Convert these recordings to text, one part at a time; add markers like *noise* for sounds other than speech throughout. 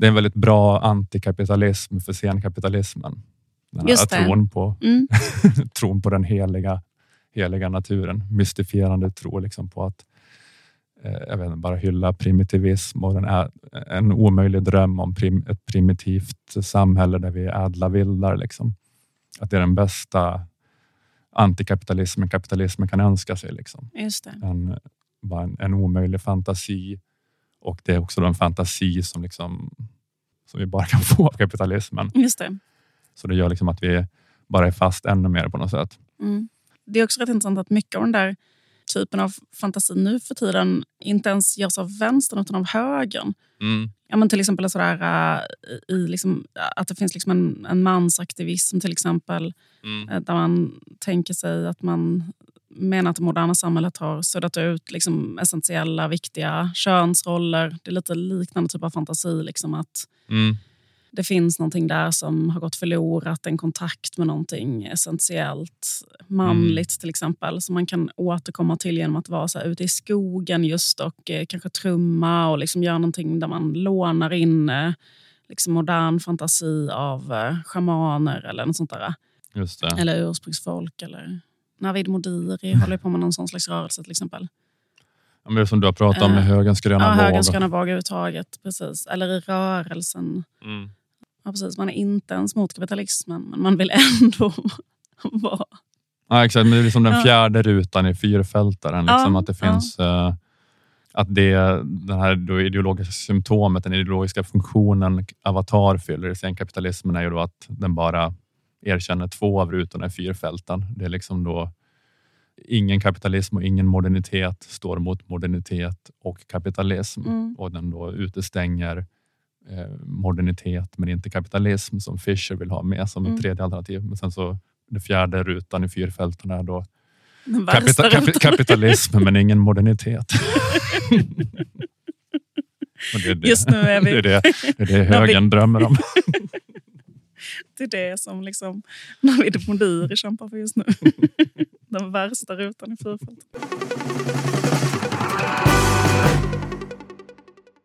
det är en väldigt bra antikapitalism för senkapitalismen. Den här Just tron på, Mm. *laughs* tron på den heliga, heliga naturen. Mystifierande tro liksom på att eh, jag vet inte, bara hylla primitivism och den är en omöjlig dröm om prim, ett primitivt samhälle där vi är ädla vildar. Liksom. Att det är den bästa antikapitalismen kapitalismen kan önska sig. Liksom Just det. en, bara en, en omöjlig fantasi och det är också en fantasi som, liksom, som vi bara kan *laughs* få av kapitalismen. Just det. Så det gör liksom att vi bara är fast ännu mer på något sätt. Mm. Det är också rätt intressant att mycket av den där typen av fantasi nu för tiden inte ens görs av vänstern utan av högern. Ja, men till exempel sådär, äh, i liksom, att det finns liksom en, en mansaktivism till exempel. eh, Där man tänker sig att man menar att det moderna samhället har suddat ut liksom, essentiella, viktiga könsroller. Det är lite liknande typ av fantasi. Liksom, att det finns någonting där som har gått förlorat, en kontakt med någonting essentiellt manligt till exempel. Som man kan återkomma till genom att vara så här, ute i skogen just och eh, kanske trumma och liksom göra någonting där man lånar in eh, liksom modern fantasi av eh, shamaner eller något sånt där. Eller ursprungsfolk. Eller Navid Modiri håller på med någon sån slags rörelse till exempel. Ja, men som du har pratat om med Eh, högerns gröna Ja, våg. högerns gröna våg överhuvudtaget. Precis. Eller i rörelsen. Mm. Ja, precis. Man är inte ens mot kapitalismen, men man vill *laughs* ändå vara... Ja, exakt, men det är liksom den Ja. fjärde rutan i fyrfältaren. Liksom, Ja, att det ja. finns eh, att det den här då ideologiska symptomet, den ideologiska funktionen Avatar fyller i senkapitalismen är ju då att den bara erkänner två av rutorna i fyrfälten. Det är liksom då ingen kapitalism och ingen modernitet står mot modernitet och kapitalism Mm. och den då utestänger eh, modernitet men inte kapitalism som Fischer vill ha med som Mm. ett tredje alternativ. Men sen så den fjärde rutan i fyrfälten är då kapita, kapi, kapitalism men ingen modernitet. *laughs* Det är det, Just nu är vi... det, är det, det, är *laughs* högern drömmer om. *laughs* Det är det som liksom Navid Modiri kämpar för just nu. Den värsta rutan i fyrfältet.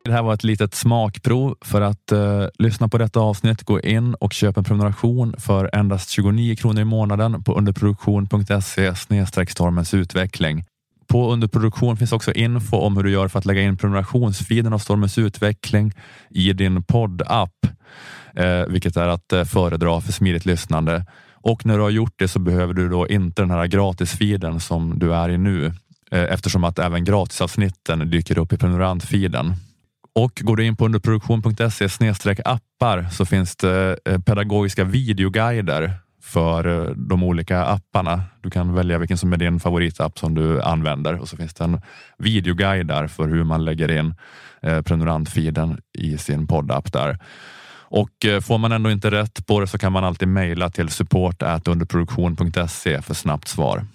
Det här var ett litet smakprov. För att eh, lyssna på detta avsnitt, gå in och köp en prenumeration för endast 29 kronor i månaden på underproduktion.se stormens utveckling. På underproduktion finns också info om hur du gör för att lägga in prenumerationsfiden av Stormens utveckling i din poddapp, eh, vilket är att eh, föredra för smidigt lyssnande. Och när du har gjort det så behöver du då inte den här gratisfiden som du är i nu, eh, eftersom att även gratisavsnitten dyker upp i prenumerantfiden. Och går du in på underproduktion.se appar så finns det eh, pedagogiska videoguider för eh, de olika apparna. Du kan välja vilken som är din favoritapp som du använder och så finns det en videoguide där för hur man lägger in prenumerantfiden i sin poddapp där. Och eh, får man ändå inte rätt på det så kan man alltid mejla till support underproduktion.se för snabbt svar.